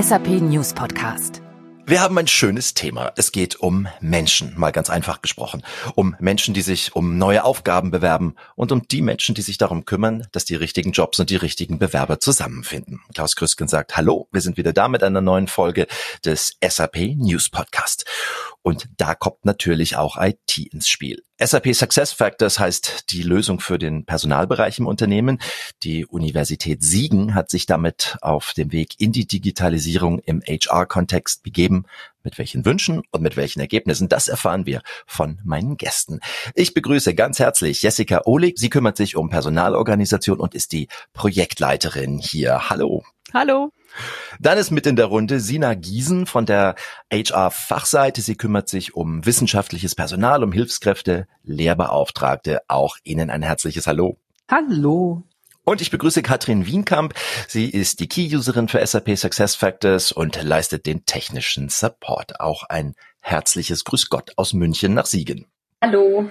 SAP News Podcast. Wir haben ein schönes Thema. Es geht um Menschen, mal ganz einfach gesprochen. Um Menschen, die sich um neue Aufgaben bewerben und um die Menschen, die sich darum kümmern, dass die richtigen Jobs und die richtigen Bewerber zusammenfinden. Klaus Krüsken sagt Hallo, wir sind wieder da mit einer neuen Folge des SAP News Podcast. Und da kommt natürlich auch IT ins Spiel. SAP Success Factors heißt die Lösung für den Personalbereich im Unternehmen. Die Universität Siegen hat sich damit auf dem Weg in die Digitalisierung im HR-Kontext begeben. Mit welchen Wünschen und mit welchen Ergebnissen, das erfahren wir von meinen Gästen. Ich begrüße ganz herzlich Jessica Ohlig. Sie kümmert sich um Personalorganisation und ist die Projektleiterin hier. Hallo. Hallo. Dann ist mit in der Runde Sina Giesen von der HR-Fachseite. Sie kümmert sich um wissenschaftliches Personal, um Hilfskräfte, Lehrbeauftragte. Auch Ihnen ein herzliches Hallo. Hallo. Und ich begrüße Katrin Wienkamp. Sie ist die Key-Userin für SAP SuccessFactors und leistet den technischen Support. Auch ein herzliches Grüß Gott aus München nach Siegen. Hallo.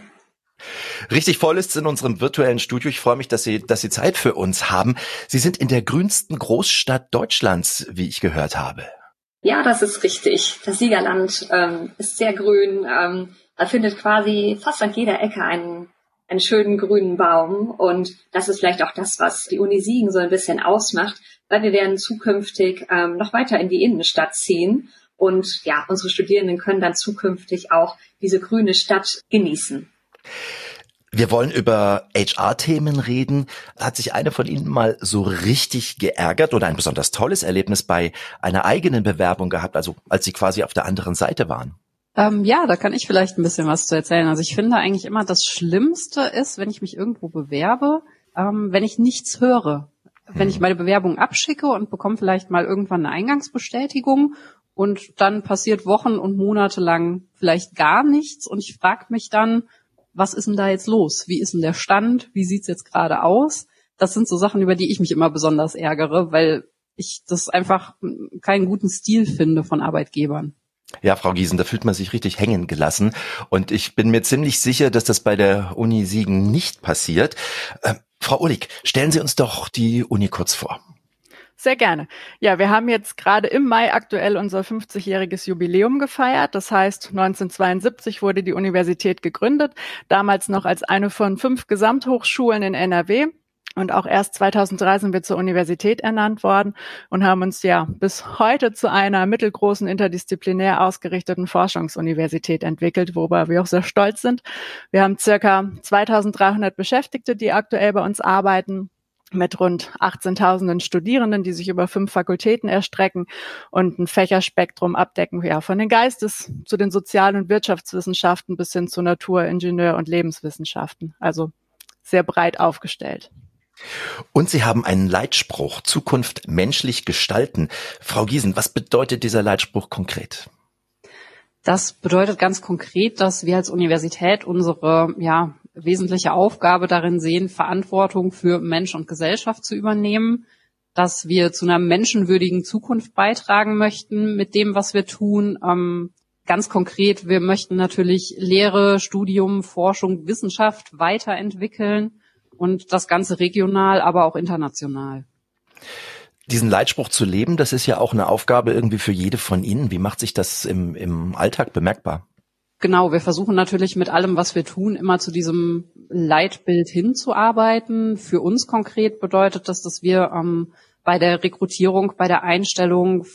Richtig voll ist es in unserem virtuellen Studio. Ich freue mich, dass Sie, dass Sie Zeit für uns haben. Sie sind in der grünsten Großstadt Deutschlands, wie ich gehört habe. Ja, das ist richtig. Das Siegerland ähm, ist sehr grün. Ähm, da findet quasi fast an jeder Ecke einen, einen schönen grünen Baum. Und das ist vielleicht auch das, was die Uni Siegen so ein bisschen ausmacht, weil wir werden zukünftig ähm, noch weiter in die Innenstadt ziehen. Und ja, unsere Studierenden können dann zukünftig auch diese grüne Stadt genießen. Wir wollen über HR-Themen reden. Hat sich eine von Ihnen mal so richtig geärgert oder ein besonders tolles Erlebnis bei einer eigenen Bewerbung gehabt, also als Sie quasi auf der anderen Seite waren? Ähm, ja, da kann ich vielleicht ein bisschen was zu erzählen. Also ich finde eigentlich immer, das Schlimmste ist, wenn ich mich irgendwo bewerbe, ähm, wenn ich nichts höre. Wenn ich hm. meine Bewerbung abschicke und bekomme vielleicht mal irgendwann eine Eingangsbestätigung und dann passiert Wochen und Monate lang vielleicht gar nichts und ich frage mich dann, was ist denn da jetzt los? Wie ist denn der Stand? Wie sieht's jetzt gerade aus? Das sind so Sachen, über die ich mich immer besonders ärgere, weil ich das einfach keinen guten Stil finde von Arbeitgebern. Ja, Frau Giesen, da fühlt man sich richtig hängen gelassen. Und ich bin mir ziemlich sicher, dass das bei der Uni Siegen nicht passiert. Äh, Frau Ullig, stellen Sie uns doch die Uni kurz vor. Sehr gerne. Ja, wir haben jetzt gerade im Mai aktuell unser 50-jähriges Jubiläum gefeiert. Das heißt, 1972 wurde die Universität gegründet, damals noch als eine von fünf Gesamthochschulen in NRW. Und auch erst 2003 sind wir zur Universität ernannt worden und haben uns ja bis heute zu einer mittelgroßen interdisziplinär ausgerichteten Forschungsuniversität entwickelt, worüber wir auch sehr stolz sind. Wir haben circa 2300 Beschäftigte, die aktuell bei uns arbeiten mit rund 18.000 Studierenden, die sich über fünf Fakultäten erstrecken und ein Fächerspektrum abdecken, ja, von den Geistes zu den Sozial- und Wirtschaftswissenschaften bis hin zu Natur-, Ingenieur- und Lebenswissenschaften. Also sehr breit aufgestellt. Und Sie haben einen Leitspruch, Zukunft menschlich gestalten. Frau Giesen, was bedeutet dieser Leitspruch konkret? Das bedeutet ganz konkret, dass wir als Universität unsere ja, wesentliche Aufgabe darin sehen, Verantwortung für Mensch und Gesellschaft zu übernehmen, dass wir zu einer menschenwürdigen Zukunft beitragen möchten mit dem, was wir tun. Ähm, ganz konkret, wir möchten natürlich Lehre, Studium, Forschung, Wissenschaft weiterentwickeln und das Ganze regional, aber auch international. Diesen Leitspruch zu leben, das ist ja auch eine Aufgabe irgendwie für jede von Ihnen. Wie macht sich das im, im Alltag bemerkbar? Genau, wir versuchen natürlich mit allem, was wir tun, immer zu diesem Leitbild hinzuarbeiten. Für uns konkret bedeutet das, dass wir ähm, bei der Rekrutierung, bei der Einstellung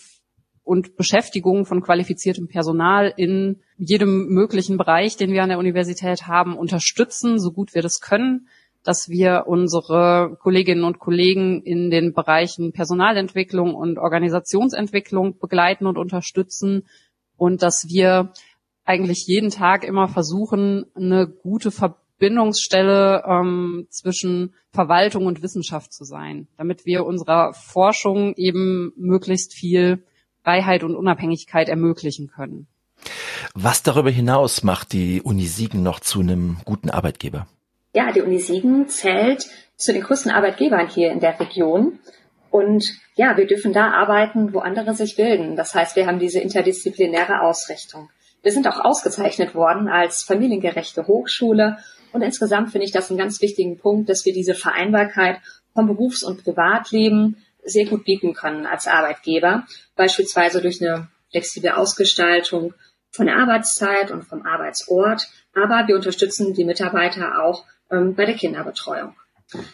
und Beschäftigung von qualifiziertem Personal in jedem möglichen Bereich, den wir an der Universität haben, unterstützen, so gut wir das können, dass wir unsere Kolleginnen und Kollegen in den Bereichen Personalentwicklung und Organisationsentwicklung begleiten und unterstützen und dass wir eigentlich jeden Tag immer versuchen, eine gute Verbindungsstelle ähm, zwischen Verwaltung und Wissenschaft zu sein, damit wir unserer Forschung eben möglichst viel Freiheit und Unabhängigkeit ermöglichen können. Was darüber hinaus macht die Uni Siegen noch zu einem guten Arbeitgeber? Ja, die Uni Siegen zählt zu den größten Arbeitgebern hier in der Region. Und ja, wir dürfen da arbeiten, wo andere sich bilden. Das heißt, wir haben diese interdisziplinäre Ausrichtung. Wir sind auch ausgezeichnet worden als familiengerechte Hochschule. Und insgesamt finde ich das einen ganz wichtigen Punkt, dass wir diese Vereinbarkeit vom Berufs- und Privatleben sehr gut bieten können als Arbeitgeber, beispielsweise durch eine flexible Ausgestaltung von der Arbeitszeit und vom Arbeitsort, aber wir unterstützen die Mitarbeiter auch ähm, bei der Kinderbetreuung.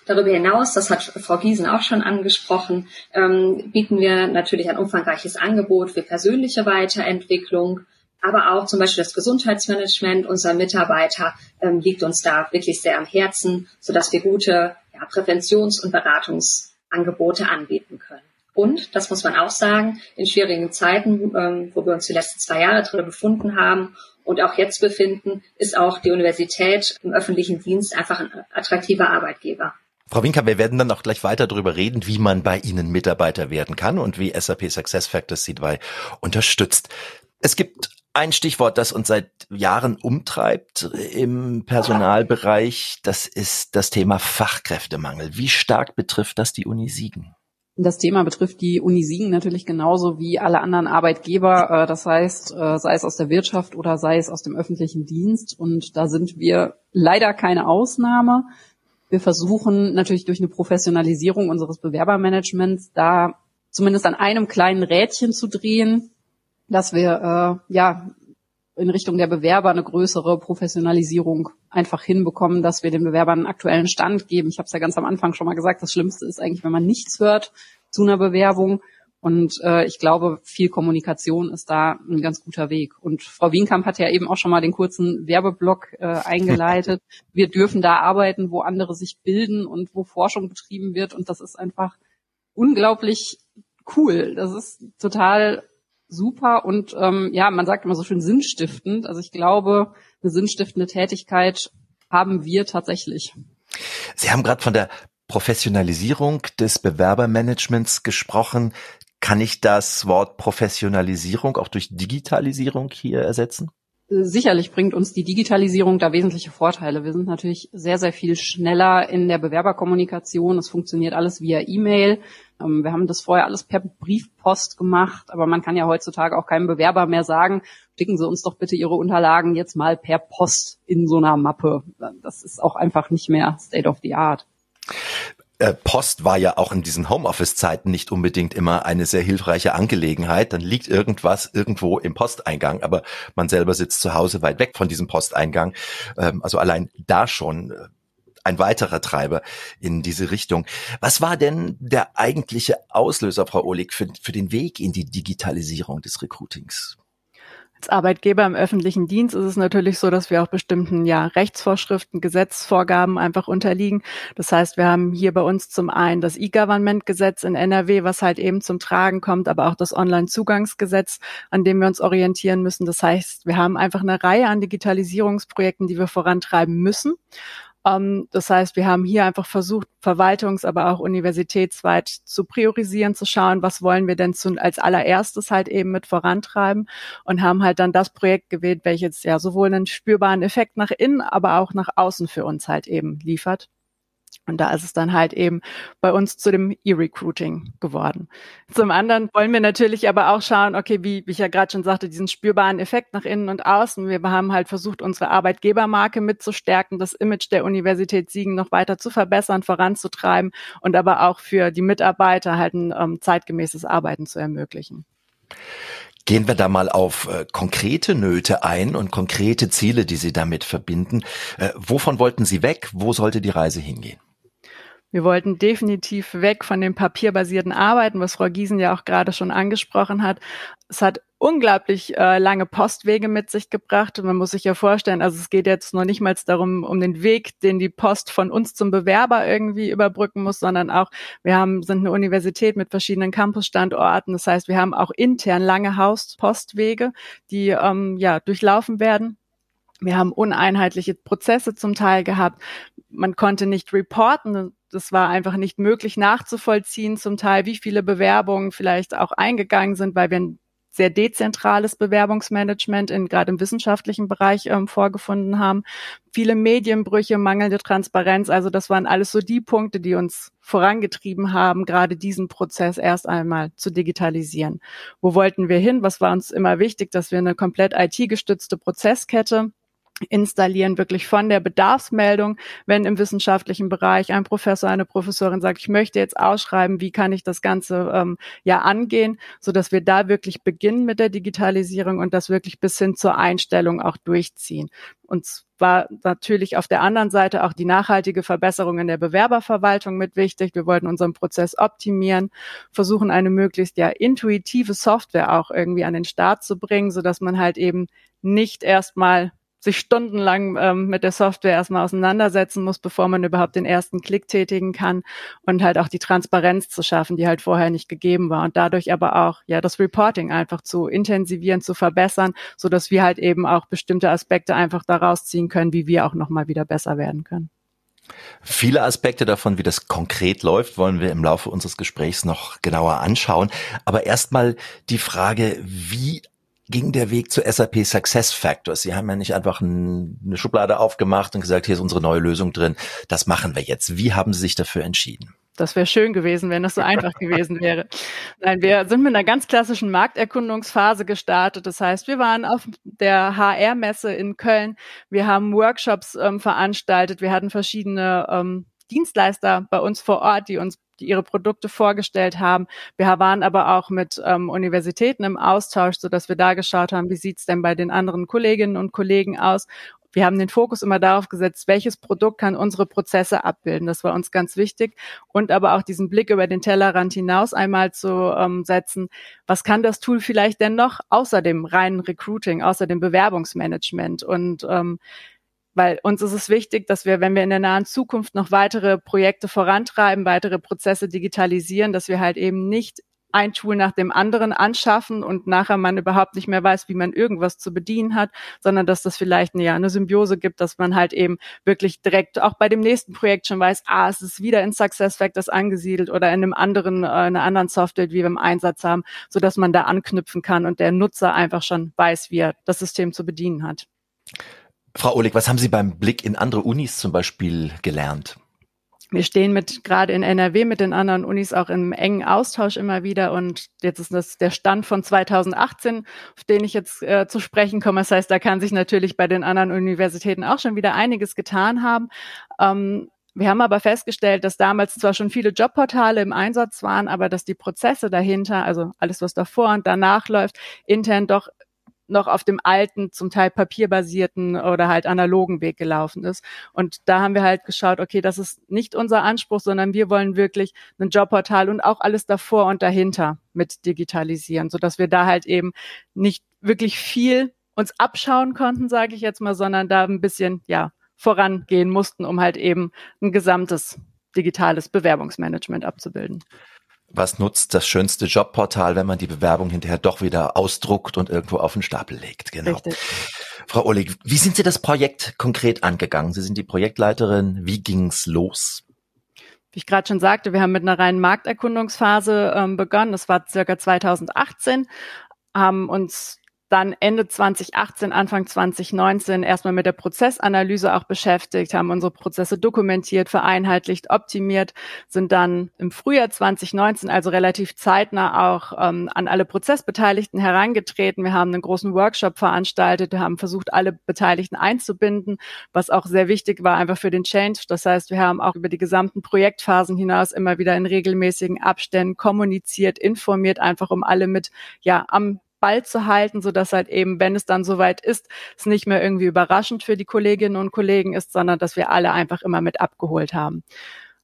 Darüber hinaus, das hat Frau Giesen auch schon angesprochen, ähm, bieten wir natürlich ein umfangreiches Angebot für persönliche Weiterentwicklung, aber auch zum Beispiel das Gesundheitsmanagement unserer Mitarbeiter ähm, liegt uns da wirklich sehr am Herzen, sodass wir gute ja, Präventions- und Beratungsangebote anbieten können. Und, das muss man auch sagen, in schwierigen Zeiten, ähm, wo wir uns die letzten zwei Jahre drin befunden haben und auch jetzt befinden, ist auch die Universität im öffentlichen Dienst einfach ein attraktiver Arbeitgeber. Frau Winker, wir werden dann auch gleich weiter darüber reden, wie man bei Ihnen Mitarbeiter werden kann und wie SAP Success Factors C2 unterstützt. Es gibt ein Stichwort, das uns seit Jahren umtreibt im Personalbereich, das ist das Thema Fachkräftemangel. Wie stark betrifft das die Uni Siegen? Das Thema betrifft die Uni Siegen natürlich genauso wie alle anderen Arbeitgeber. Äh, das heißt, äh, sei es aus der Wirtschaft oder sei es aus dem öffentlichen Dienst. Und da sind wir leider keine Ausnahme. Wir versuchen natürlich durch eine Professionalisierung unseres Bewerbermanagements da zumindest an einem kleinen Rädchen zu drehen, dass wir äh, ja in Richtung der Bewerber eine größere Professionalisierung einfach hinbekommen, dass wir den Bewerbern einen aktuellen Stand geben. Ich habe es ja ganz am Anfang schon mal gesagt, das Schlimmste ist eigentlich, wenn man nichts hört zu einer Bewerbung. Und äh, ich glaube, viel Kommunikation ist da ein ganz guter Weg. Und Frau Wienkamp hat ja eben auch schon mal den kurzen Werbeblock äh, eingeleitet. Wir dürfen da arbeiten, wo andere sich bilden und wo Forschung betrieben wird. Und das ist einfach unglaublich cool. Das ist total super und ähm, ja, man sagt immer so schön sinnstiftend. Also ich glaube, eine sinnstiftende Tätigkeit haben wir tatsächlich. Sie haben gerade von der Professionalisierung des Bewerbermanagements gesprochen. Kann ich das Wort Professionalisierung auch durch Digitalisierung hier ersetzen? Sicherlich bringt uns die Digitalisierung da wesentliche Vorteile. Wir sind natürlich sehr, sehr viel schneller in der Bewerberkommunikation. Es funktioniert alles via E-Mail. Ähm, wir haben das vorher alles per Briefpost gemacht, aber man kann ja heutzutage auch keinem Bewerber mehr sagen, schicken Sie uns doch bitte Ihre Unterlagen jetzt mal per Post in so einer Mappe. Das ist auch einfach nicht mehr State of the Art. Äh, Post war ja auch in diesen Homeoffice-Zeiten nicht unbedingt immer eine sehr hilfreiche Angelegenheit. Dann liegt irgendwas irgendwo im Posteingang, aber man selber sitzt zu Hause weit weg von diesem Posteingang. Ähm, also allein da schon äh, ein weiterer Treiber in diese Richtung. Was war denn der eigentliche Auslöser, Frau Ohlig, für, für den Weg in die Digitalisierung des Recruitings? Als Arbeitgeber im öffentlichen Dienst ist es natürlich so, dass wir auch bestimmten ja, Rechtsvorschriften, Gesetzvorgaben einfach unterliegen. Das heißt, wir haben hier bei uns zum einen das E-Government-Gesetz in NRW, was halt eben zum Tragen kommt, aber auch das Online-Zugangsgesetz, an dem wir uns orientieren müssen. Das heißt, wir haben einfach eine Reihe an Digitalisierungsprojekten, die wir vorantreiben müssen. Ähm, das heißt, wir haben hier einfach versucht, verwaltungs-, aber auch universitätsweit zu priorisieren, zu schauen, was wollen wir denn zu, als allererstes halt eben mit vorantreiben und haben halt dann das Projekt gewählt, welches ja sowohl einen spürbaren Effekt nach innen, aber auch nach außen für uns halt eben liefert. Und da ist es dann halt eben bei uns zu dem E-Recruiting geworden. Zum anderen wollen wir natürlich aber auch schauen, okay, wie, wie ich ja gerade schon sagte, diesen spürbaren Effekt nach innen und außen. Wir haben halt versucht, unsere Arbeitgebermarke mitzustärken, das Image der Universität Siegen noch weiter zu verbessern, voranzutreiben und aber auch für die Mitarbeiter halt ein ähm, zeitgemäßes Arbeiten zu ermöglichen. Gehen wir da mal auf äh, konkrete Nöte ein und konkrete Ziele, die Sie damit verbinden. Äh, wovon wollten Sie weg? Wo sollte die Reise hingehen? Wir wollten definitiv weg von dem papierbasierten Arbeiten, was Frau Giesen ja auch gerade schon angesprochen hat. Es hat unglaublich äh, lange Postwege mit sich gebracht. Man muss sich ja vorstellen, also es geht jetzt noch nicht mal darum, um den Weg, den die Post von uns zum Bewerber irgendwie überbrücken muss, sondern auch, wir haben, sind eine Universität mit verschiedenen Campusstandorten. Das heißt, wir haben auch intern lange Hauspostwege, die ähm, ja durchlaufen werden. Wir haben uneinheitliche Prozesse zum Teil gehabt. Man konnte nicht reporten das war einfach nicht möglich nachzuvollziehen, zum Teil, wie viele Bewerbungen vielleicht auch eingegangen sind, weil wir ein sehr dezentrales Bewerbungsmanagement in, gerade im wissenschaftlichen Bereich ähm, vorgefunden haben. Viele Medienbrüche, mangelnde Transparenz. Also das waren alles so die Punkte, die uns vorangetrieben haben, gerade diesen Prozess erst einmal zu digitalisieren. Wo wollten wir hin? Was war uns immer wichtig, dass wir eine komplett IT-gestützte Prozesskette installieren, wirklich von der Bedarfsmeldung, wenn im wissenschaftlichen Bereich ein Professor, eine Professorin sagt, ich möchte jetzt ausschreiben, wie kann ich das Ganze ähm, ja angehen, so dass wir da wirklich beginnen mit der Digitalisierung und das wirklich bis hin zur Einstellung auch durchziehen. Und war natürlich auf der anderen Seite auch die nachhaltige Verbesserung in der Bewerberverwaltung mit wichtig. Wir wollten unseren Prozess optimieren, versuchen eine möglichst ja intuitive Software auch irgendwie an den Start zu bringen, so dass man halt eben nicht erstmal sich stundenlang ähm, mit der Software erstmal auseinandersetzen muss, bevor man überhaupt den ersten Klick tätigen kann und halt auch die Transparenz zu schaffen, die halt vorher nicht gegeben war und dadurch aber auch ja das Reporting einfach zu intensivieren, zu verbessern, so dass wir halt eben auch bestimmte Aspekte einfach daraus ziehen können, wie wir auch noch mal wieder besser werden können. Viele Aspekte davon, wie das konkret läuft, wollen wir im Laufe unseres Gesprächs noch genauer anschauen. Aber erstmal die Frage, wie ging der Weg zu SAP Success Factors. Sie haben ja nicht einfach ein, eine Schublade aufgemacht und gesagt, hier ist unsere neue Lösung drin. Das machen wir jetzt. Wie haben Sie sich dafür entschieden? Das wäre schön gewesen, wenn das so einfach gewesen wäre. Nein, wir sind mit einer ganz klassischen Markterkundungsphase gestartet. Das heißt, wir waren auf der HR-Messe in Köln. Wir haben Workshops ähm, veranstaltet. Wir hatten verschiedene ähm, Dienstleister bei uns vor Ort, die uns die ihre Produkte vorgestellt haben. Wir waren aber auch mit ähm, Universitäten im Austausch, so dass wir da geschaut haben, wie sieht's denn bei den anderen Kolleginnen und Kollegen aus wir haben den Fokus immer darauf gesetzt, welches Produkt kann unsere Prozesse abbilden. Das war uns ganz wichtig. Und aber auch diesen Blick über den Tellerrand hinaus einmal zu ähm, setzen. Was kann das Tool vielleicht denn noch außer dem reinen Recruiting, außer dem Bewerbungsmanagement? Und ähm, weil uns ist es wichtig, dass wir, wenn wir in der nahen Zukunft noch weitere Projekte vorantreiben, weitere Prozesse digitalisieren, dass wir halt eben nicht ein Tool nach dem anderen anschaffen und nachher man überhaupt nicht mehr weiß, wie man irgendwas zu bedienen hat, sondern dass das vielleicht eine, ja, eine Symbiose gibt, dass man halt eben wirklich direkt auch bei dem nächsten Projekt schon weiß, ah, es ist wieder in SuccessFactors angesiedelt oder in einem anderen, äh, einer anderen Software, die wir im Einsatz haben, so dass man da anknüpfen kann und der Nutzer einfach schon weiß, wie er das System zu bedienen hat. Frau Oleg, was haben Sie beim Blick in andere Unis zum Beispiel gelernt? Wir stehen mit gerade in NRW mit den anderen Unis auch im engen Austausch immer wieder und jetzt ist das der Stand von 2018, auf den ich jetzt äh, zu sprechen komme. Das heißt, da kann sich natürlich bei den anderen Universitäten auch schon wieder einiges getan haben. Ähm, wir haben aber festgestellt, dass damals zwar schon viele Jobportale im Einsatz waren, aber dass die Prozesse dahinter, also alles, was davor und danach läuft, intern doch noch auf dem alten, zum Teil papierbasierten oder halt analogen Weg gelaufen ist. Und da haben wir halt geschaut, okay, das ist nicht unser Anspruch, sondern wir wollen wirklich ein Jobportal und auch alles davor und dahinter mit digitalisieren, so dass wir da halt eben nicht wirklich viel uns abschauen konnten, sage ich jetzt mal, sondern da ein bisschen, ja, vorangehen mussten, um halt eben ein gesamtes digitales Bewerbungsmanagement abzubilden was nutzt das schönste Jobportal, wenn man die Bewerbung hinterher doch wieder ausdruckt und irgendwo auf den Stapel legt. Genau. Richtig. Frau Oleg, wie sind Sie das Projekt konkret angegangen? Sie sind die Projektleiterin. Wie ging's los? Wie ich gerade schon sagte, wir haben mit einer reinen Markterkundungsphase ähm, begonnen. Das war circa 2018 haben uns dann Ende 2018, Anfang 2019 erstmal mit der Prozessanalyse auch beschäftigt, haben unsere Prozesse dokumentiert, vereinheitlicht, optimiert, sind dann im Frühjahr 2019, also relativ zeitnah auch ähm, an alle Prozessbeteiligten herangetreten. Wir haben einen großen Workshop veranstaltet, wir haben versucht, alle Beteiligten einzubinden, was auch sehr wichtig war einfach für den Change. Das heißt, wir haben auch über die gesamten Projektphasen hinaus immer wieder in regelmäßigen Abständen kommuniziert, informiert, einfach um alle mit ja am Ball zu halten, so dass halt eben, wenn es dann soweit ist, es nicht mehr irgendwie überraschend für die Kolleginnen und Kollegen ist, sondern dass wir alle einfach immer mit abgeholt haben.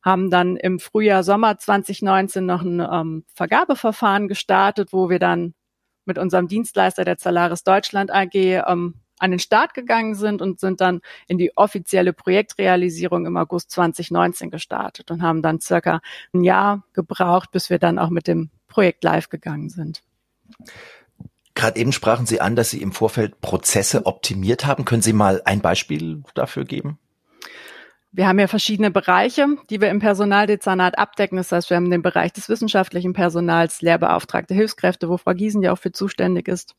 Haben dann im Frühjahr, Sommer 2019 noch ein ähm, Vergabeverfahren gestartet, wo wir dann mit unserem Dienstleister der Zalaris Deutschland AG ähm, an den Start gegangen sind und sind dann in die offizielle Projektrealisierung im August 2019 gestartet und haben dann circa ein Jahr gebraucht, bis wir dann auch mit dem Projekt live gegangen sind. Gerade eben sprachen Sie an, dass Sie im Vorfeld Prozesse optimiert haben. Können Sie mal ein Beispiel dafür geben? Wir haben ja verschiedene Bereiche, die wir im Personaldezernat abdecken. Das heißt, wir haben den Bereich des wissenschaftlichen Personals, Lehrbeauftragte Hilfskräfte, wo Frau Giesen ja auch für zuständig ist.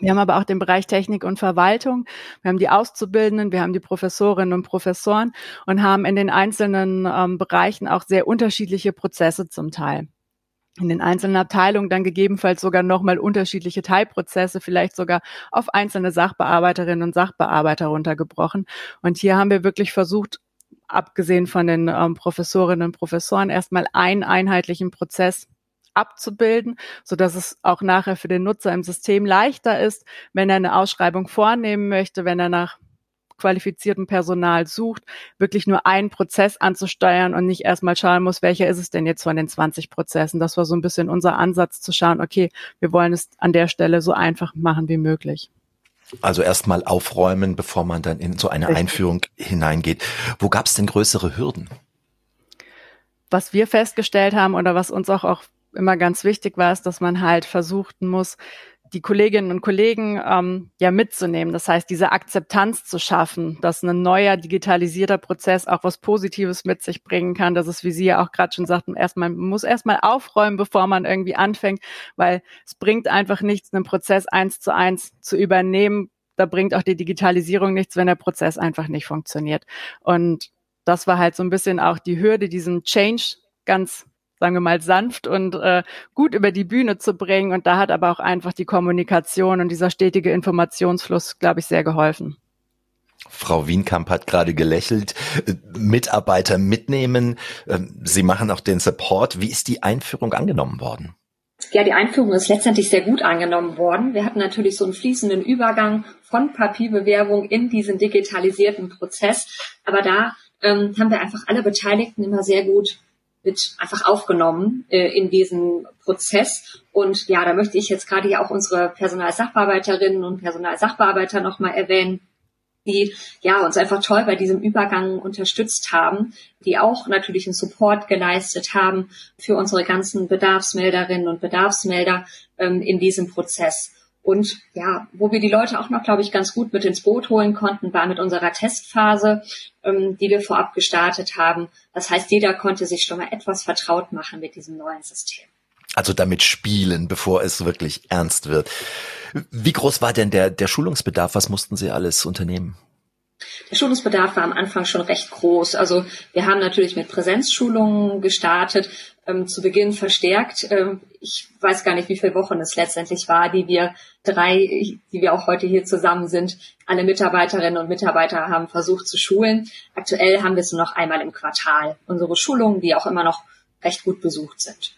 Wir haben aber auch den Bereich Technik und Verwaltung. Wir haben die Auszubildenden, wir haben die Professorinnen und Professoren und haben in den einzelnen ähm, Bereichen auch sehr unterschiedliche Prozesse zum Teil. In den einzelnen Abteilungen dann gegebenenfalls sogar nochmal unterschiedliche Teilprozesse, vielleicht sogar auf einzelne Sachbearbeiterinnen und Sachbearbeiter runtergebrochen. Und hier haben wir wirklich versucht, abgesehen von den ähm, Professorinnen und Professoren, erstmal einen einheitlichen Prozess abzubilden, so dass es auch nachher für den Nutzer im System leichter ist, wenn er eine Ausschreibung vornehmen möchte, wenn er nach qualifiziertem Personal sucht, wirklich nur einen Prozess anzusteuern und nicht erstmal schauen muss, welcher ist es denn jetzt von den 20 Prozessen. Das war so ein bisschen unser Ansatz zu schauen, okay, wir wollen es an der Stelle so einfach machen wie möglich. Also erstmal aufräumen, bevor man dann in so eine Richtig. Einführung hineingeht. Wo gab es denn größere Hürden? Was wir festgestellt haben oder was uns auch, auch immer ganz wichtig war, ist, dass man halt versuchen muss, die Kolleginnen und Kollegen ähm, ja mitzunehmen. Das heißt, diese Akzeptanz zu schaffen, dass ein neuer digitalisierter Prozess auch was Positives mit sich bringen kann. Das ist, wie Sie ja auch gerade schon sagten, erstmal, muss erstmal aufräumen, bevor man irgendwie anfängt, weil es bringt einfach nichts, einen Prozess eins zu eins zu übernehmen. Da bringt auch die Digitalisierung nichts, wenn der Prozess einfach nicht funktioniert. Und das war halt so ein bisschen auch die Hürde, diesen Change ganz sagen wir mal, sanft und äh, gut über die Bühne zu bringen. Und da hat aber auch einfach die Kommunikation und dieser stetige Informationsfluss, glaube ich, sehr geholfen. Frau Wienkamp hat gerade gelächelt. Mitarbeiter mitnehmen. Ähm, Sie machen auch den Support. Wie ist die Einführung angenommen worden? Ja, die Einführung ist letztendlich sehr gut angenommen worden. Wir hatten natürlich so einen fließenden Übergang von Papierbewerbung in diesen digitalisierten Prozess. Aber da ähm, haben wir einfach alle Beteiligten immer sehr gut mit einfach aufgenommen äh, in diesen Prozess. Und ja, da möchte ich jetzt gerade ja auch unsere Personalsachbearbeiterinnen und Personalsachbearbeiter nochmal erwähnen, die ja uns einfach toll bei diesem Übergang unterstützt haben, die auch natürlich einen Support geleistet haben für unsere ganzen Bedarfsmelderinnen und Bedarfsmelder ähm, in diesem Prozess. Und ja, wo wir die Leute auch noch, glaube ich, ganz gut mit ins Boot holen konnten, war mit unserer Testphase, ähm, die wir vorab gestartet haben. Das heißt, jeder konnte sich schon mal etwas vertraut machen mit diesem neuen System. Also damit spielen, bevor es wirklich ernst wird. Wie groß war denn der, der Schulungsbedarf? Was mussten Sie alles unternehmen? Der Schulungsbedarf war am Anfang schon recht groß. Also wir haben natürlich mit Präsenzschulungen gestartet, ähm, zu Beginn verstärkt. Ähm, ich weiß gar nicht, wie viele Wochen es letztendlich war, die wir drei, die wir auch heute hier zusammen sind, alle Mitarbeiterinnen und Mitarbeiter haben versucht zu schulen. Aktuell haben wir es nur noch einmal im Quartal. Unsere Schulungen, die auch immer noch recht gut besucht sind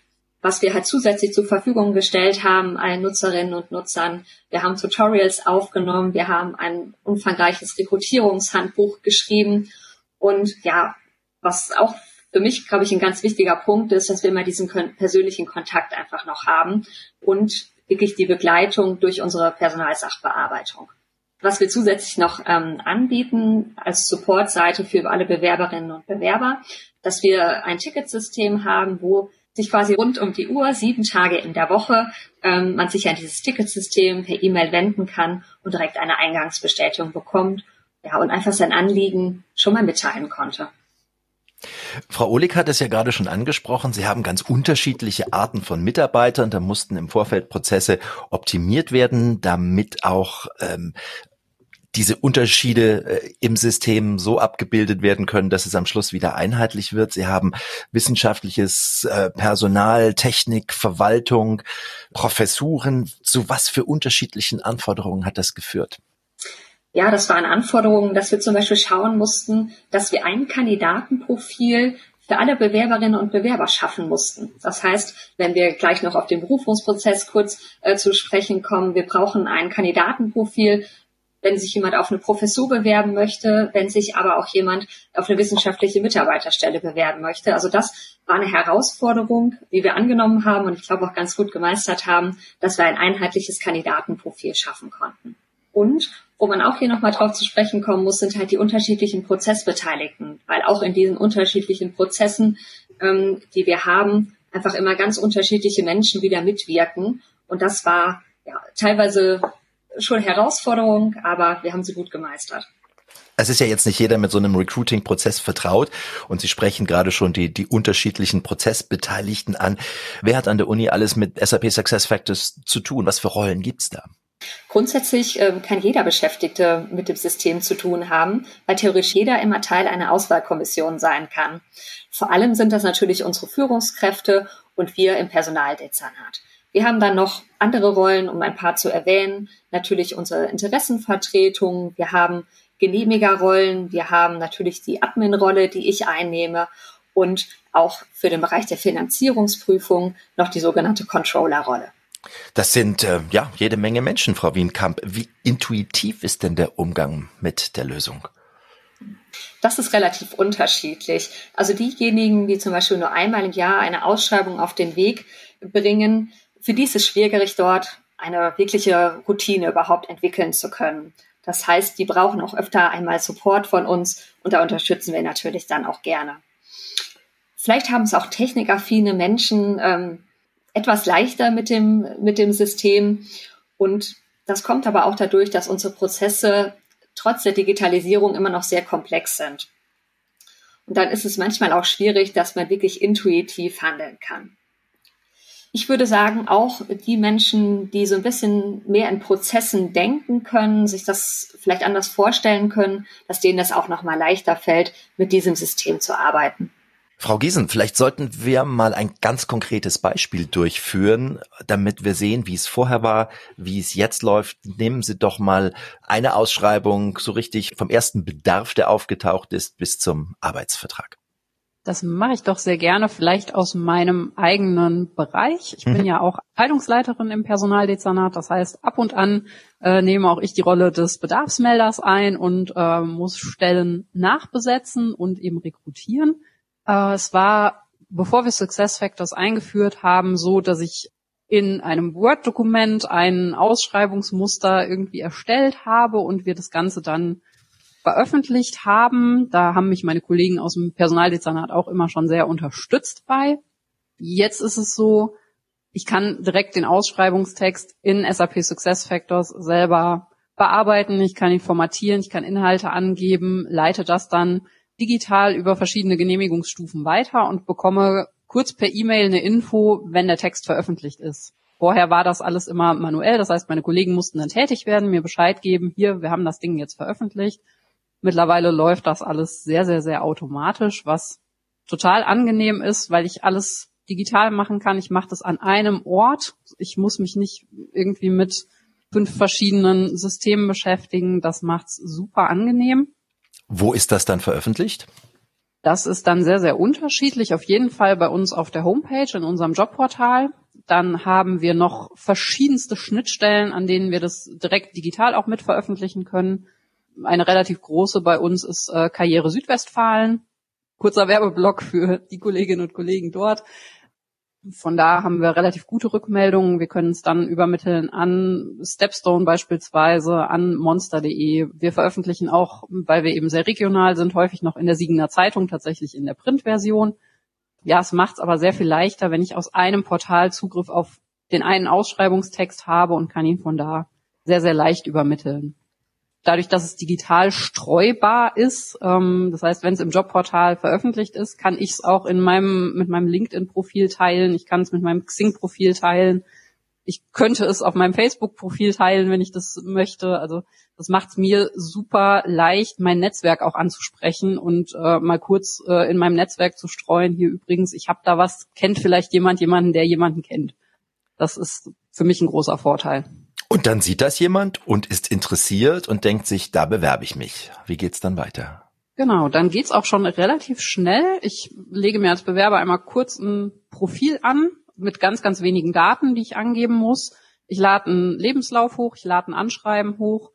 was wir halt zusätzlich zur Verfügung gestellt haben allen Nutzerinnen und Nutzern. Wir haben Tutorials aufgenommen, wir haben ein umfangreiches Rekrutierungshandbuch geschrieben und ja, was auch für mich, glaube ich, ein ganz wichtiger Punkt ist, dass wir immer diesen persönlichen Kontakt einfach noch haben und wirklich die Begleitung durch unsere Personalsachbearbeitung. Was wir zusätzlich noch ähm, anbieten als Supportseite für alle Bewerberinnen und Bewerber, dass wir ein Ticketsystem haben, wo sich quasi rund um die Uhr, sieben Tage in der Woche, ähm, man sich an dieses Ticketsystem per E-Mail wenden kann und direkt eine Eingangsbestätigung bekommt, ja, und einfach sein Anliegen schon mal mitteilen konnte. Frau Ohlig hat es ja gerade schon angesprochen. Sie haben ganz unterschiedliche Arten von Mitarbeitern. Da mussten im Vorfeld Prozesse optimiert werden, damit auch ähm, diese Unterschiede äh, im System so abgebildet werden können, dass es am Schluss wieder einheitlich wird. Sie haben wissenschaftliches äh, Personal, Technik, Verwaltung, Professuren. Zu was für unterschiedlichen Anforderungen hat das geführt? Ja, das waren Anforderungen, dass wir zum Beispiel schauen mussten, dass wir ein Kandidatenprofil für alle Bewerberinnen und Bewerber schaffen mussten. Das heißt, wenn wir gleich noch auf den Berufungsprozess kurz äh, zu sprechen kommen, wir brauchen ein Kandidatenprofil, wenn sich jemand auf eine Professur bewerben möchte, wenn sich aber auch jemand auf eine wissenschaftliche Mitarbeiterstelle bewerben möchte. Also das war eine Herausforderung, die wir angenommen haben und ich glaube auch ganz gut gemeistert haben, dass wir ein einheitliches Kandidatenprofil schaffen konnten. Und wo man auch hier nochmal drauf zu sprechen kommen muss, sind halt die unterschiedlichen Prozessbeteiligten, weil auch in diesen unterschiedlichen Prozessen, ähm, die wir haben, einfach immer ganz unterschiedliche Menschen wieder mitwirken. Und das war ja, teilweise schon Herausforderung, aber wir haben sie gut gemeistert. Es ist ja jetzt nicht jeder mit so einem Recruiting-Prozess vertraut und Sie sprechen gerade schon die, die unterschiedlichen Prozessbeteiligten an. Wer hat an der Uni alles mit SAP SuccessFactors zu tun? Was für Rollen gibt's da? Grundsätzlich äh, kann jeder Beschäftigte mit dem System zu tun haben, weil theoretisch jeder immer Teil einer Auswahlkommission sein kann. Vor allem sind das natürlich unsere Führungskräfte und wir im Personaldezernat. Wir haben dann noch andere Rollen, um ein paar zu erwähnen. Natürlich unsere Interessenvertretung. Wir haben Genehmigerrollen. Wir haben natürlich die Admin-Rolle, die ich einnehme. Und auch für den Bereich der Finanzierungsprüfung noch die sogenannte Controller-Rolle. Das sind äh, ja jede Menge Menschen, Frau Wienkamp. Wie intuitiv ist denn der Umgang mit der Lösung? Das ist relativ unterschiedlich. Also diejenigen, die zum Beispiel nur einmal im Jahr eine Ausschreibung auf den Weg bringen, für die ist es schwierig, dort eine wirkliche Routine überhaupt entwickeln zu können. Das heißt, die brauchen auch öfter einmal Support von uns und da unterstützen wir natürlich dann auch gerne. Vielleicht haben es auch technikaffine Menschen ähm, etwas leichter mit dem, mit dem System und das kommt aber auch dadurch, dass unsere Prozesse trotz der Digitalisierung immer noch sehr komplex sind. Und dann ist es manchmal auch schwierig, dass man wirklich intuitiv handeln kann ich würde sagen, auch die Menschen, die so ein bisschen mehr in Prozessen denken können, sich das vielleicht anders vorstellen können, dass denen das auch nochmal leichter fällt, mit diesem System zu arbeiten. Frau Giesen, vielleicht sollten wir mal ein ganz konkretes Beispiel durchführen, damit wir sehen, wie es vorher war, wie es jetzt läuft. Nehmen Sie doch mal eine Ausschreibung so richtig vom ersten Bedarf, der aufgetaucht ist, bis zum Arbeitsvertrag. Das mache ich doch sehr gerne, vielleicht aus meinem eigenen Bereich. Ich bin mhm. ja auch Abteilungsleiterin im Personaldezernat. Das heißt, ab und an äh, nehme auch ich die Rolle des Bedarfsmelders ein und äh, muss Stellen nachbesetzen und eben rekrutieren. Äh, es war, bevor wir SuccessFactors eingeführt haben, so, dass ich in einem Word-Dokument ein Ausschreibungsmuster irgendwie erstellt habe und wir das Ganze dann veröffentlicht haben. Da haben mich meine Kollegen aus dem Personaldezernat auch immer schon sehr unterstützt bei. Jetzt ist es so, ich kann direkt den Ausschreibungstext in SAP SuccessFactors selber bearbeiten, ich kann ihn formatieren, ich kann Inhalte angeben, leite das dann digital über verschiedene Genehmigungsstufen weiter und bekomme kurz per E-Mail eine Info, wenn der Text veröffentlicht ist. Vorher war das alles immer manuell, das heißt, meine Kollegen mussten dann tätig werden, mir Bescheid geben, hier, wir haben das Ding jetzt veröffentlicht Mittlerweile läuft das alles sehr, sehr, sehr automatisch, was total angenehm ist, weil ich alles digital machen kann. Ich mache das an einem Ort. Ich muss mich nicht irgendwie mit fünf verschiedenen Systemen beschäftigen. Das macht's super angenehm. Wo ist das dann veröffentlicht? Das ist dann sehr, sehr unterschiedlich. Auf jeden Fall bei uns auf der Homepage, in unserem Jobportal. Dann haben wir noch verschiedenste Schnittstellen, an denen wir das direkt digital auch mit veröffentlichen können eine relativ große bei uns ist äh, Karriere Südwestfalen. Kurzer Werbeblock für die Kolleginnen und Kollegen dort. Von da haben wir relativ gute Rückmeldungen. Wir können es dann übermitteln an Stepstone beispielsweise, an monster.de. Wir veröffentlichen auch, weil wir eben sehr regional sind, häufig noch in der Siegener Zeitung, tatsächlich in der Printversion. Ja, es macht es aber sehr viel leichter, wenn ich aus einem Portal Zugriff auf den einen Ausschreibungstext habe und kann ihn von da sehr, sehr leicht übermitteln dadurch, dass es digital streubar ist, ähm, das heißt, wenn es im Jobportal veröffentlicht ist, kann ich es auch in meinem mit meinem LinkedIn-Profil teilen, ich kann es mit meinem Xing-Profil teilen, ich könnte es auf meinem Facebook-Profil teilen, wenn ich das möchte. Also das macht es mir super leicht, mein Netzwerk auch anzusprechen und äh, mal kurz äh, in meinem Netzwerk zu streuen. Hier übrigens, ich habe da was, kennt vielleicht jemand jemanden, der jemanden kennt. Das ist für mich ein großer Vorteil. Und dann sieht das jemand und ist interessiert und denkt sich, da bewerbe ich mich. Wie geht's dann weiter? Genau, dann geht's auch schon relativ schnell. Ich lege mir als Bewerber einmal kurz ein Profil an mit ganz, ganz wenigen Daten, die ich angeben muss. Ich lade einen Lebenslauf hoch, ich lade ein Anschreiben hoch.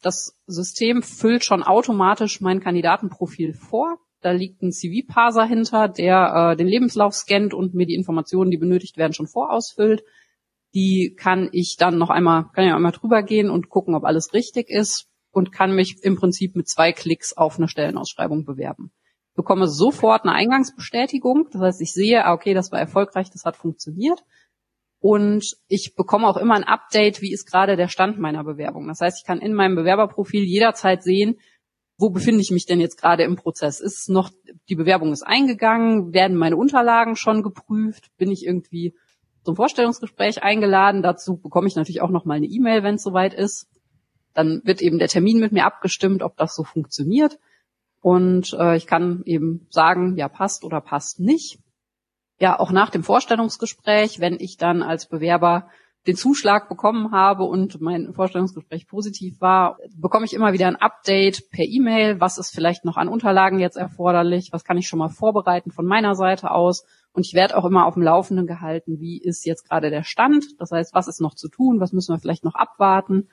Das System füllt schon automatisch mein Kandidatenprofil vor. Da liegt ein CV-Parser hinter, der äh, den Lebenslauf scannt und mir die Informationen, die benötigt werden, schon vorausfüllt die kann ich dann noch einmal, kann ja einmal drüber gehen und gucken, ob alles richtig ist und kann mich im Prinzip mit zwei Klicks auf eine Stellenausschreibung bewerben. Ich bekomme sofort eine Eingangsbestätigung. Das heißt, ich sehe, ah, okay, das war erfolgreich, das hat funktioniert. Und ich bekomme auch immer ein Update, wie ist gerade der Stand meiner Bewerbung. Das heißt, ich kann in meinem Bewerberprofil jederzeit sehen, wo befinde ich mich denn jetzt gerade im Prozess? Ist noch, die Bewerbung ist eingegangen? Werden meine Unterlagen schon geprüft? Bin ich irgendwie zum Vorstellungsgespräch eingeladen. Dazu bekomme ich natürlich auch noch mal eine E-Mail, wenn es soweit ist. Dann wird eben der Termin mit mir abgestimmt, ob das so funktioniert. Und äh, ich kann eben sagen, ja, passt oder passt nicht. Ja, auch nach dem Vorstellungsgespräch, wenn ich dann als Bewerber den Zuschlag bekommen habe und mein Vorstellungsgespräch positiv war, bekomme ich immer wieder ein Update per E-Mail. Was ist vielleicht noch an Unterlagen jetzt erforderlich? Was kann ich schon mal vorbereiten von meiner Seite aus? Und ich werde auch immer auf dem Laufenden gehalten, wie ist jetzt gerade der Stand? Das heißt, was ist noch zu tun? Was müssen wir vielleicht noch abwarten?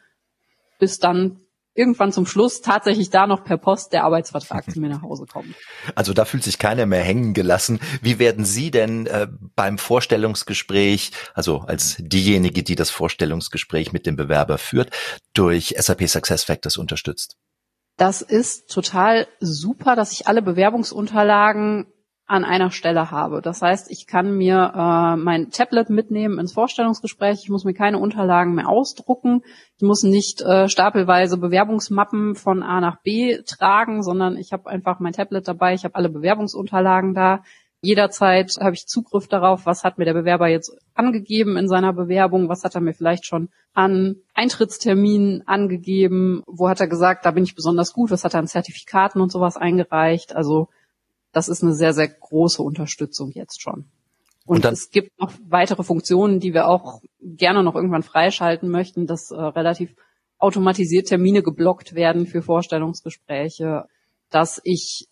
Bis dann irgendwann zum Schluss tatsächlich da noch per Post der Arbeitsvertrag zu mir nach Hause kommt. Also da fühlt sich keiner mehr hängen gelassen. Wie werden Sie denn äh, beim Vorstellungsgespräch, also als diejenige, die das Vorstellungsgespräch mit dem Bewerber führt, durch SAP SuccessFactors unterstützt? Das ist total super, dass ich alle Bewerbungsunterlagen an einer Stelle habe. Das heißt, ich kann mir äh, mein Tablet mitnehmen ins Vorstellungsgespräch. Ich muss mir keine Unterlagen mehr ausdrucken. Ich muss nicht äh, stapelweise Bewerbungsmappen von A nach B tragen, sondern ich habe einfach mein Tablet dabei. Ich habe alle Bewerbungsunterlagen da. Jederzeit habe ich Zugriff darauf, was hat mir der Bewerber jetzt angegeben in seiner Bewerbung, was hat er mir vielleicht schon an Eintrittsterminen angegeben, wo hat er gesagt, da bin ich besonders gut, was hat er an Zertifikaten und sowas eingereicht. Also das ist eine sehr, sehr große Unterstützung jetzt schon. Und, und es gibt noch weitere Funktionen, die wir auch gerne noch irgendwann freischalten möchten, dass äh, relativ automatisiert Termine geblockt werden für Vorstellungsgespräche, dass ich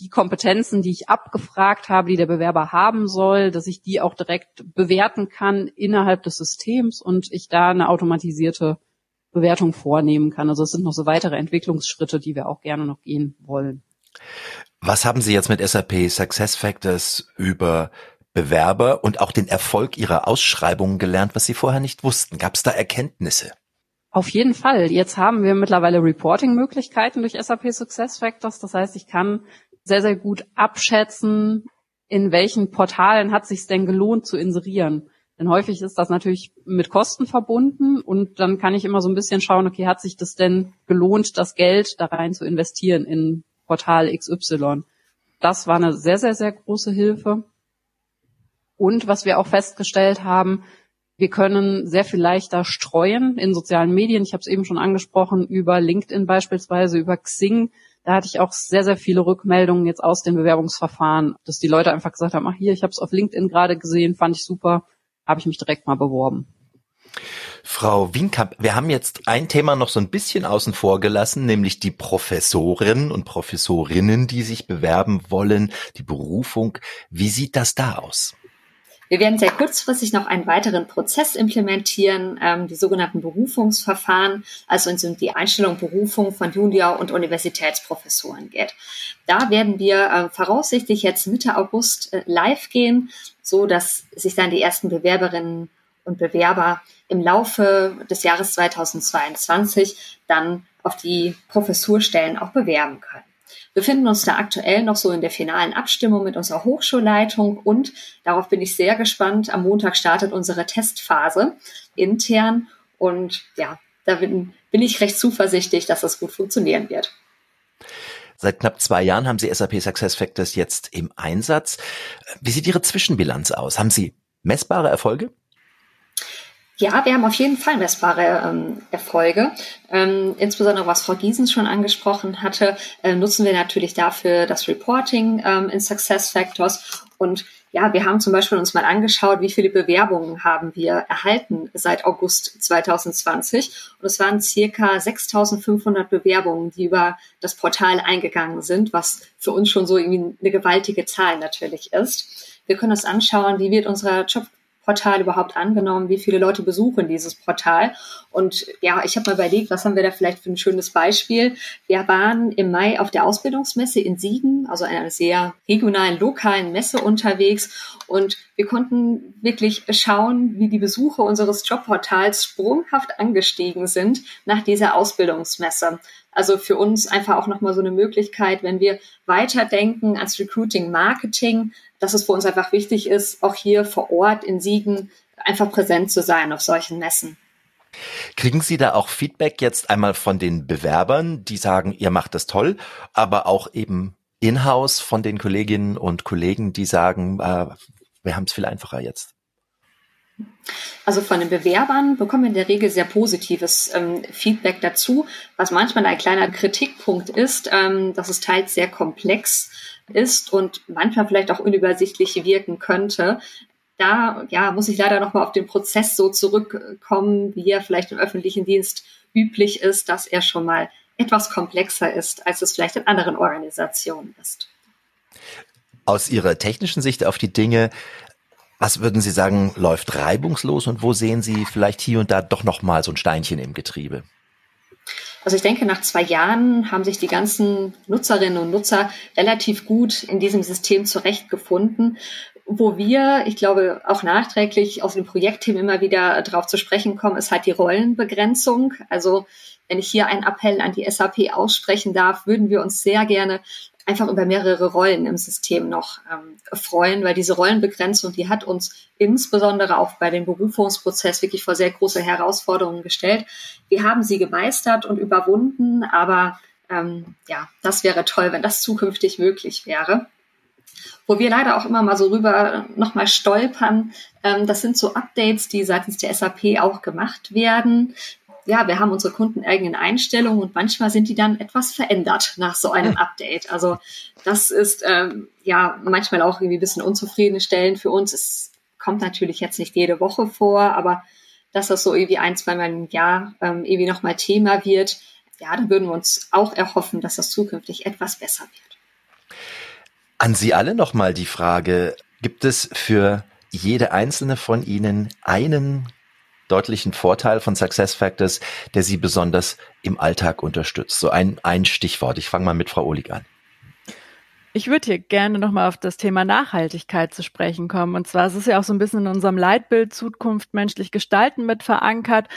die Kompetenzen, die ich abgefragt habe, die der Bewerber haben soll, dass ich die auch direkt bewerten kann innerhalb des Systems und ich da eine automatisierte Bewertung vornehmen kann. Also es sind noch so weitere Entwicklungsschritte, die wir auch gerne noch gehen wollen. Was haben Sie jetzt mit SAP SuccessFactors über Bewerber und auch den Erfolg Ihrer Ausschreibungen gelernt, was Sie vorher nicht wussten? Gab es da Erkenntnisse? Auf jeden Fall. Jetzt haben wir mittlerweile Reporting-Möglichkeiten durch SAP SuccessFactors. Das heißt, ich kann sehr, sehr gut abschätzen, in welchen Portalen hat sich denn gelohnt zu inserieren. Denn häufig ist das natürlich mit Kosten verbunden und dann kann ich immer so ein bisschen schauen, okay, hat sich das denn gelohnt, das Geld da rein zu investieren in Portal XY. Das war eine sehr, sehr, sehr große Hilfe. Und was wir auch festgestellt haben, wir können sehr viel leichter streuen in sozialen Medien. Ich habe es eben schon angesprochen, über LinkedIn beispielsweise, über Xing. Da hatte ich auch sehr, sehr viele Rückmeldungen jetzt aus den Bewerbungsverfahren, dass die Leute einfach gesagt haben, ach hier, ich habe es auf LinkedIn gerade gesehen, fand ich super, habe ich mich direkt mal beworben. Frau Wienkamp, wir haben jetzt ein Thema noch so ein bisschen außen vor gelassen, nämlich die Professorinnen und Professorinnen, die sich bewerben wollen, die Berufung. Wie sieht das da aus? Wir werden sehr kurzfristig noch einen weiteren Prozess implementieren, ähm, die sogenannten Berufungsverfahren, also wenn es um die Einstellung Berufung von Junior- und Universitätsprofessoren geht. Da werden wir äh, voraussichtlich jetzt Mitte August äh, live gehen, so dass sich dann die ersten Bewerberinnen und Bewerber im Laufe des Jahres 2022 dann auf die Professurstellen auch bewerben können. Wir befinden uns da aktuell noch so in der finalen Abstimmung mit unserer Hochschulleitung und darauf bin ich sehr gespannt. Am Montag startet unsere Testphase intern und ja, da bin, bin ich recht zuversichtlich, dass das gut funktionieren wird. Seit knapp zwei Jahren haben Sie SAP SuccessFactors jetzt im Einsatz. Wie sieht Ihre Zwischenbilanz aus? Haben Sie messbare Erfolge? Ja, wir haben auf jeden Fall messbare ähm, Erfolge. Ähm, insbesondere was Frau Giesens schon angesprochen hatte, äh, nutzen wir natürlich dafür das Reporting ähm, in Success Factors. Und ja, wir haben zum Beispiel uns mal angeschaut, wie viele Bewerbungen haben wir erhalten seit August 2020. Und es waren circa 6.500 Bewerbungen, die über das Portal eingegangen sind, was für uns schon so irgendwie eine gewaltige Zahl natürlich ist. Wir können uns anschauen, wie wird unser Job Portal überhaupt angenommen? Wie viele Leute besuchen dieses Portal? Und ja, ich habe mal überlegt, was haben wir da vielleicht für ein schönes Beispiel? Wir waren im Mai auf der Ausbildungsmesse in Siegen, also einer sehr regionalen, lokalen Messe unterwegs. Und wir konnten wirklich schauen, wie die Besucher unseres Jobportals sprunghaft angestiegen sind nach dieser Ausbildungsmesse. Also für uns einfach auch nochmal so eine Möglichkeit, wenn wir weiterdenken ans Recruiting Marketing, dass es für uns einfach wichtig ist, auch hier vor Ort in Siegen einfach präsent zu sein auf solchen Messen. Kriegen Sie da auch Feedback jetzt einmal von den Bewerbern, die sagen, ihr macht das toll, aber auch eben in-house von den Kolleginnen und Kollegen, die sagen, äh, wir haben es viel einfacher jetzt? Also von den Bewerbern bekommen wir in der Regel sehr positives ähm, Feedback dazu, was manchmal ein kleiner Kritikpunkt ist, ähm, dass es teils sehr komplex ist und manchmal vielleicht auch unübersichtlich wirken könnte. Da ja, muss ich leider nochmal auf den Prozess so zurückkommen, wie er vielleicht im öffentlichen Dienst üblich ist, dass er schon mal etwas komplexer ist, als es vielleicht in anderen Organisationen ist. Aus Ihrer technischen Sicht auf die Dinge, was würden Sie sagen, läuft reibungslos und wo sehen Sie vielleicht hier und da doch noch mal so ein Steinchen im Getriebe? Also ich denke, nach zwei Jahren haben sich die ganzen Nutzerinnen und Nutzer relativ gut in diesem System zurechtgefunden. Wo wir, ich glaube, auch nachträglich aus dem Projektteam immer wieder drauf zu sprechen kommen, ist halt die Rollenbegrenzung. Also wenn ich hier einen Appell an die SAP aussprechen darf, würden wir uns sehr gerne einfach über mehrere Rollen im System noch ähm, freuen, weil diese Rollenbegrenzung, die hat uns insbesondere auch bei dem Berufungsprozess wirklich vor sehr große Herausforderungen gestellt. Wir haben sie gemeistert und überwunden, aber ähm, ja, das wäre toll, wenn das zukünftig möglich wäre. Wo wir leider auch immer mal so rüber nochmal stolpern, ähm, das sind so Updates, die seitens der SAP auch gemacht werden ja, wir haben unsere kundeneigenen Einstellungen und manchmal sind die dann etwas verändert nach so einem Update. Also das ist ähm, ja manchmal auch irgendwie ein bisschen unzufriedenstellend für uns. Es kommt natürlich jetzt nicht jede Woche vor, aber dass das so irgendwie ein, zweimal im Jahr ähm, irgendwie nochmal Thema wird, ja, dann würden wir uns auch erhoffen, dass das zukünftig etwas besser wird. An Sie alle nochmal die Frage, gibt es für jede einzelne von Ihnen einen deutlichen Vorteil von Success Factors, der Sie besonders im Alltag unterstützt? So ein, ein Stichwort. Ich fange mal mit Frau Ohlig an. Ich würde hier gerne nochmal auf das Thema Nachhaltigkeit zu sprechen kommen. Und zwar es ist ja auch so ein bisschen in unserem Leitbild Zukunft menschlich gestalten mit verankert.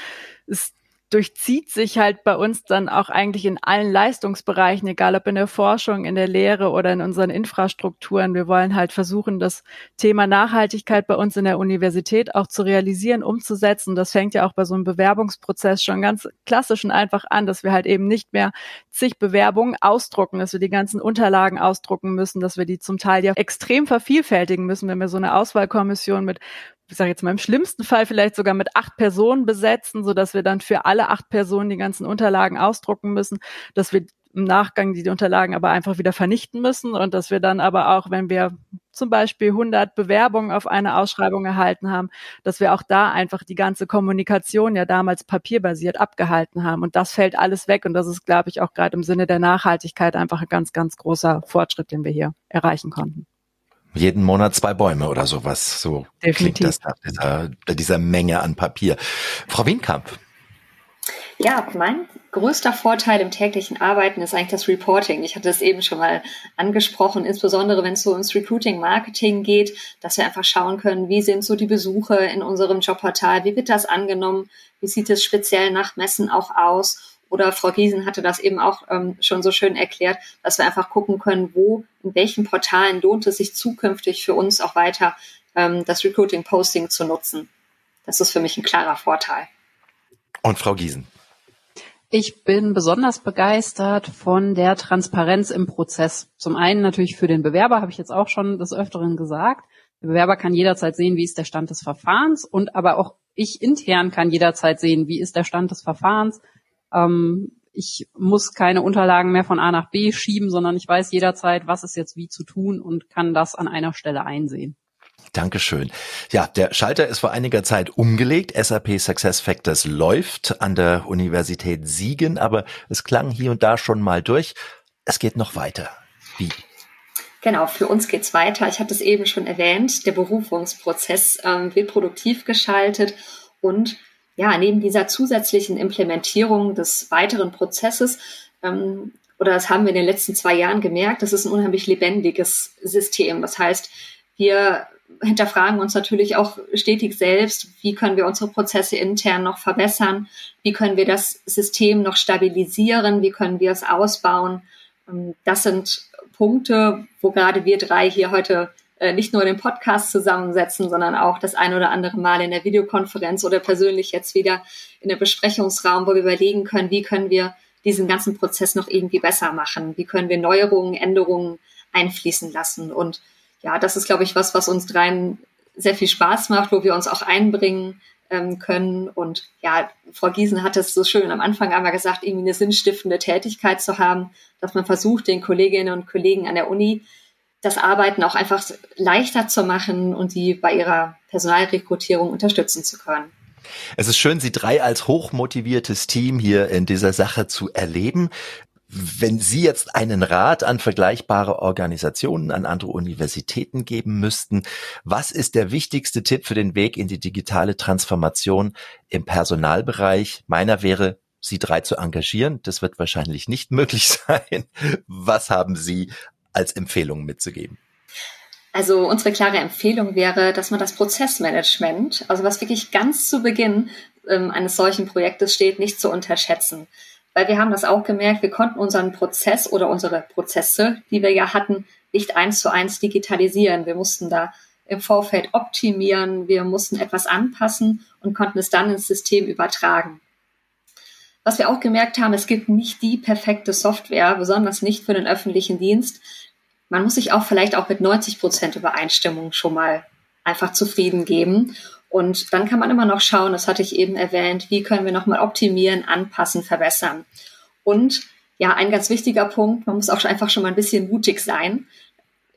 Es durchzieht sich halt bei uns dann auch eigentlich in allen Leistungsbereichen, egal ob in der Forschung, in der Lehre oder in unseren Infrastrukturen. Wir wollen halt versuchen, das Thema Nachhaltigkeit bei uns in der Universität auch zu realisieren, umzusetzen. Das fängt ja auch bei so einem Bewerbungsprozess schon ganz klassisch und einfach an, dass wir halt eben nicht mehr zig Bewerbungen ausdrucken, dass wir die ganzen Unterlagen ausdrucken müssen, dass wir die zum Teil ja extrem vervielfältigen müssen, wenn wir so eine Auswahlkommission mit ich sage jetzt mal im schlimmsten Fall vielleicht sogar mit acht Personen besetzen, so dass wir dann für alle acht Personen die ganzen Unterlagen ausdrucken müssen, dass wir im Nachgang die Unterlagen aber einfach wieder vernichten müssen und dass wir dann aber auch, wenn wir zum Beispiel 100 Bewerbungen auf eine Ausschreibung erhalten haben, dass wir auch da einfach die ganze Kommunikation ja damals papierbasiert abgehalten haben. Und das fällt alles weg. Und das ist, glaube ich, auch gerade im Sinne der Nachhaltigkeit einfach ein ganz, ganz großer Fortschritt, den wir hier erreichen konnten jeden Monat zwei Bäume oder sowas. So Definitiv. klingt das nach dieser, dieser Menge an Papier. Frau Wienkamp. Ja, mein größter Vorteil im täglichen Arbeiten ist eigentlich das Reporting. Ich hatte es eben schon mal angesprochen, insbesondere wenn es so ums Recruiting Marketing geht, dass wir einfach schauen können, wie sind so die Besuche in unserem Jobportal, wie wird das angenommen, wie sieht es speziell nach Messen auch aus oder Frau Giesen hatte das eben auch ähm, schon so schön erklärt, dass wir einfach gucken können, wo, in welchen Portalen lohnt es sich zukünftig für uns auch weiter ähm, das Recruiting Posting zu nutzen. Das ist für mich ein klarer Vorteil. Und Frau Giesen. Ich bin besonders begeistert von der Transparenz im Prozess. Zum einen natürlich für den Bewerber, habe ich jetzt auch schon des Öfteren gesagt. Der Bewerber kann jederzeit sehen, wie ist der Stand des Verfahrens und aber auch ich intern kann jederzeit sehen, wie ist der Stand des Verfahrens, ähm, ich muss keine Unterlagen mehr von A nach B schieben, sondern ich weiß jederzeit, was ist jetzt wie zu tun und kann das an einer Stelle einsehen. Dankeschön. Ja, der Schalter ist vor einiger Zeit umgelegt. SAP Success Factors läuft an der Universität Siegen, aber es klang hier und da schon mal durch. Es geht noch weiter. Wie? Genau, für uns geht's weiter. Ich hatte es eben schon erwähnt. Der Berufungsprozess ähm, wird produktiv geschaltet und ja, neben dieser zusätzlichen Implementierung des weiteren Prozesses, ähm, oder das haben wir in den letzten zwei Jahren gemerkt, das ist ein unheimlich lebendiges System. Das heißt, wir hinterfragen uns natürlich auch stetig selbst, wie können wir unsere Prozesse intern noch verbessern, wie können wir das System noch stabilisieren, wie können wir es ausbauen. Ähm, das sind Punkte, wo gerade wir drei hier heute äh, nicht nur den Podcast zusammensetzen, sondern auch das ein oder andere Mal in der Videokonferenz oder persönlich jetzt wieder in der Besprechungsraum, wo wir überlegen können, wie können wir diesen ganzen Prozess noch irgendwie besser machen? Wie können wir Neuerungen, Änderungen einfließen lassen? Und ja, das ist, glaube ich, was, was uns dreien sehr viel Spaß macht, wo wir uns auch einbringen ähm, können. Und ja, Frau Giesen hat es so schön am Anfang einmal gesagt, irgendwie eine sinnstiftende Tätigkeit zu haben, dass man versucht, den Kolleginnen und Kollegen an der Uni das Arbeiten auch einfach leichter zu machen und sie bei ihrer Personalrekrutierung unterstützen zu können. Es ist schön, Sie drei als hochmotiviertes Team hier in dieser Sache zu erleben. Wenn Sie jetzt einen Rat an vergleichbare Organisationen, an andere Universitäten geben müssten, was ist der wichtigste Tipp für den Weg in die digitale Transformation im Personalbereich? Meiner wäre, Sie drei zu engagieren. Das wird wahrscheinlich nicht möglich sein. Was haben Sie als Empfehlung mitzugeben? Also unsere klare Empfehlung wäre, dass man das Prozessmanagement, also was wirklich ganz zu Beginn ähm, eines solchen Projektes steht, nicht zu unterschätzen. Weil wir haben das auch gemerkt, wir konnten unseren Prozess oder unsere Prozesse, die wir ja hatten, nicht eins zu eins digitalisieren. Wir mussten da im Vorfeld optimieren, wir mussten etwas anpassen und konnten es dann ins System übertragen. Was wir auch gemerkt haben, es gibt nicht die perfekte Software, besonders nicht für den öffentlichen Dienst man muss sich auch vielleicht auch mit 90 Prozent Übereinstimmung schon mal einfach zufrieden geben. Und dann kann man immer noch schauen, das hatte ich eben erwähnt, wie können wir nochmal optimieren, anpassen, verbessern. Und ja, ein ganz wichtiger Punkt, man muss auch einfach schon mal ein bisschen mutig sein.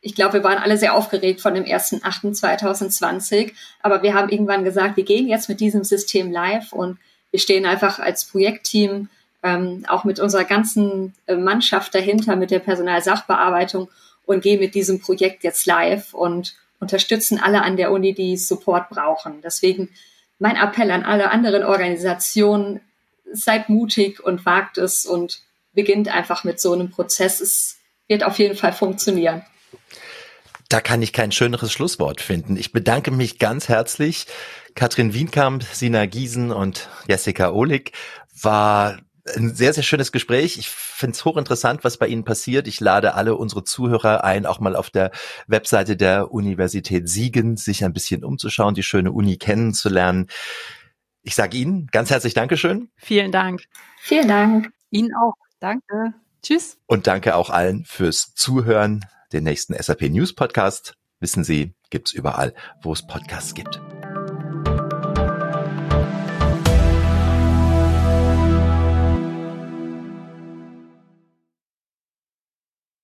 Ich glaube, wir waren alle sehr aufgeregt von dem 1.8.2020, aber wir haben irgendwann gesagt, wir gehen jetzt mit diesem System live und wir stehen einfach als Projektteam ähm, auch mit unserer ganzen äh, Mannschaft dahinter, mit der Personalsachbearbeitung und gehen mit diesem Projekt jetzt live und unterstützen alle an der Uni, die Support brauchen. Deswegen mein Appell an alle anderen Organisationen, seid mutig und wagt es und beginnt einfach mit so einem Prozess. Es wird auf jeden Fall funktionieren. Da kann ich kein schöneres Schlusswort finden. Ich bedanke mich ganz herzlich. Katrin Wienkamp, Sina Giesen und Jessica Ohlig war ein sehr, sehr schönes Gespräch. Ich finde es hochinteressant, was bei Ihnen passiert. Ich lade alle unsere Zuhörer ein, auch mal auf der Webseite der Universität Siegen sich ein bisschen umzuschauen, die schöne Uni kennenzulernen. Ich sage Ihnen ganz herzlich Dankeschön. Vielen Dank. Vielen Dank. Ihnen auch. Danke. Tschüss. Und danke auch allen fürs Zuhören. Den nächsten SAP News Podcast, wissen Sie, gibt's überall, wo es Podcasts gibt.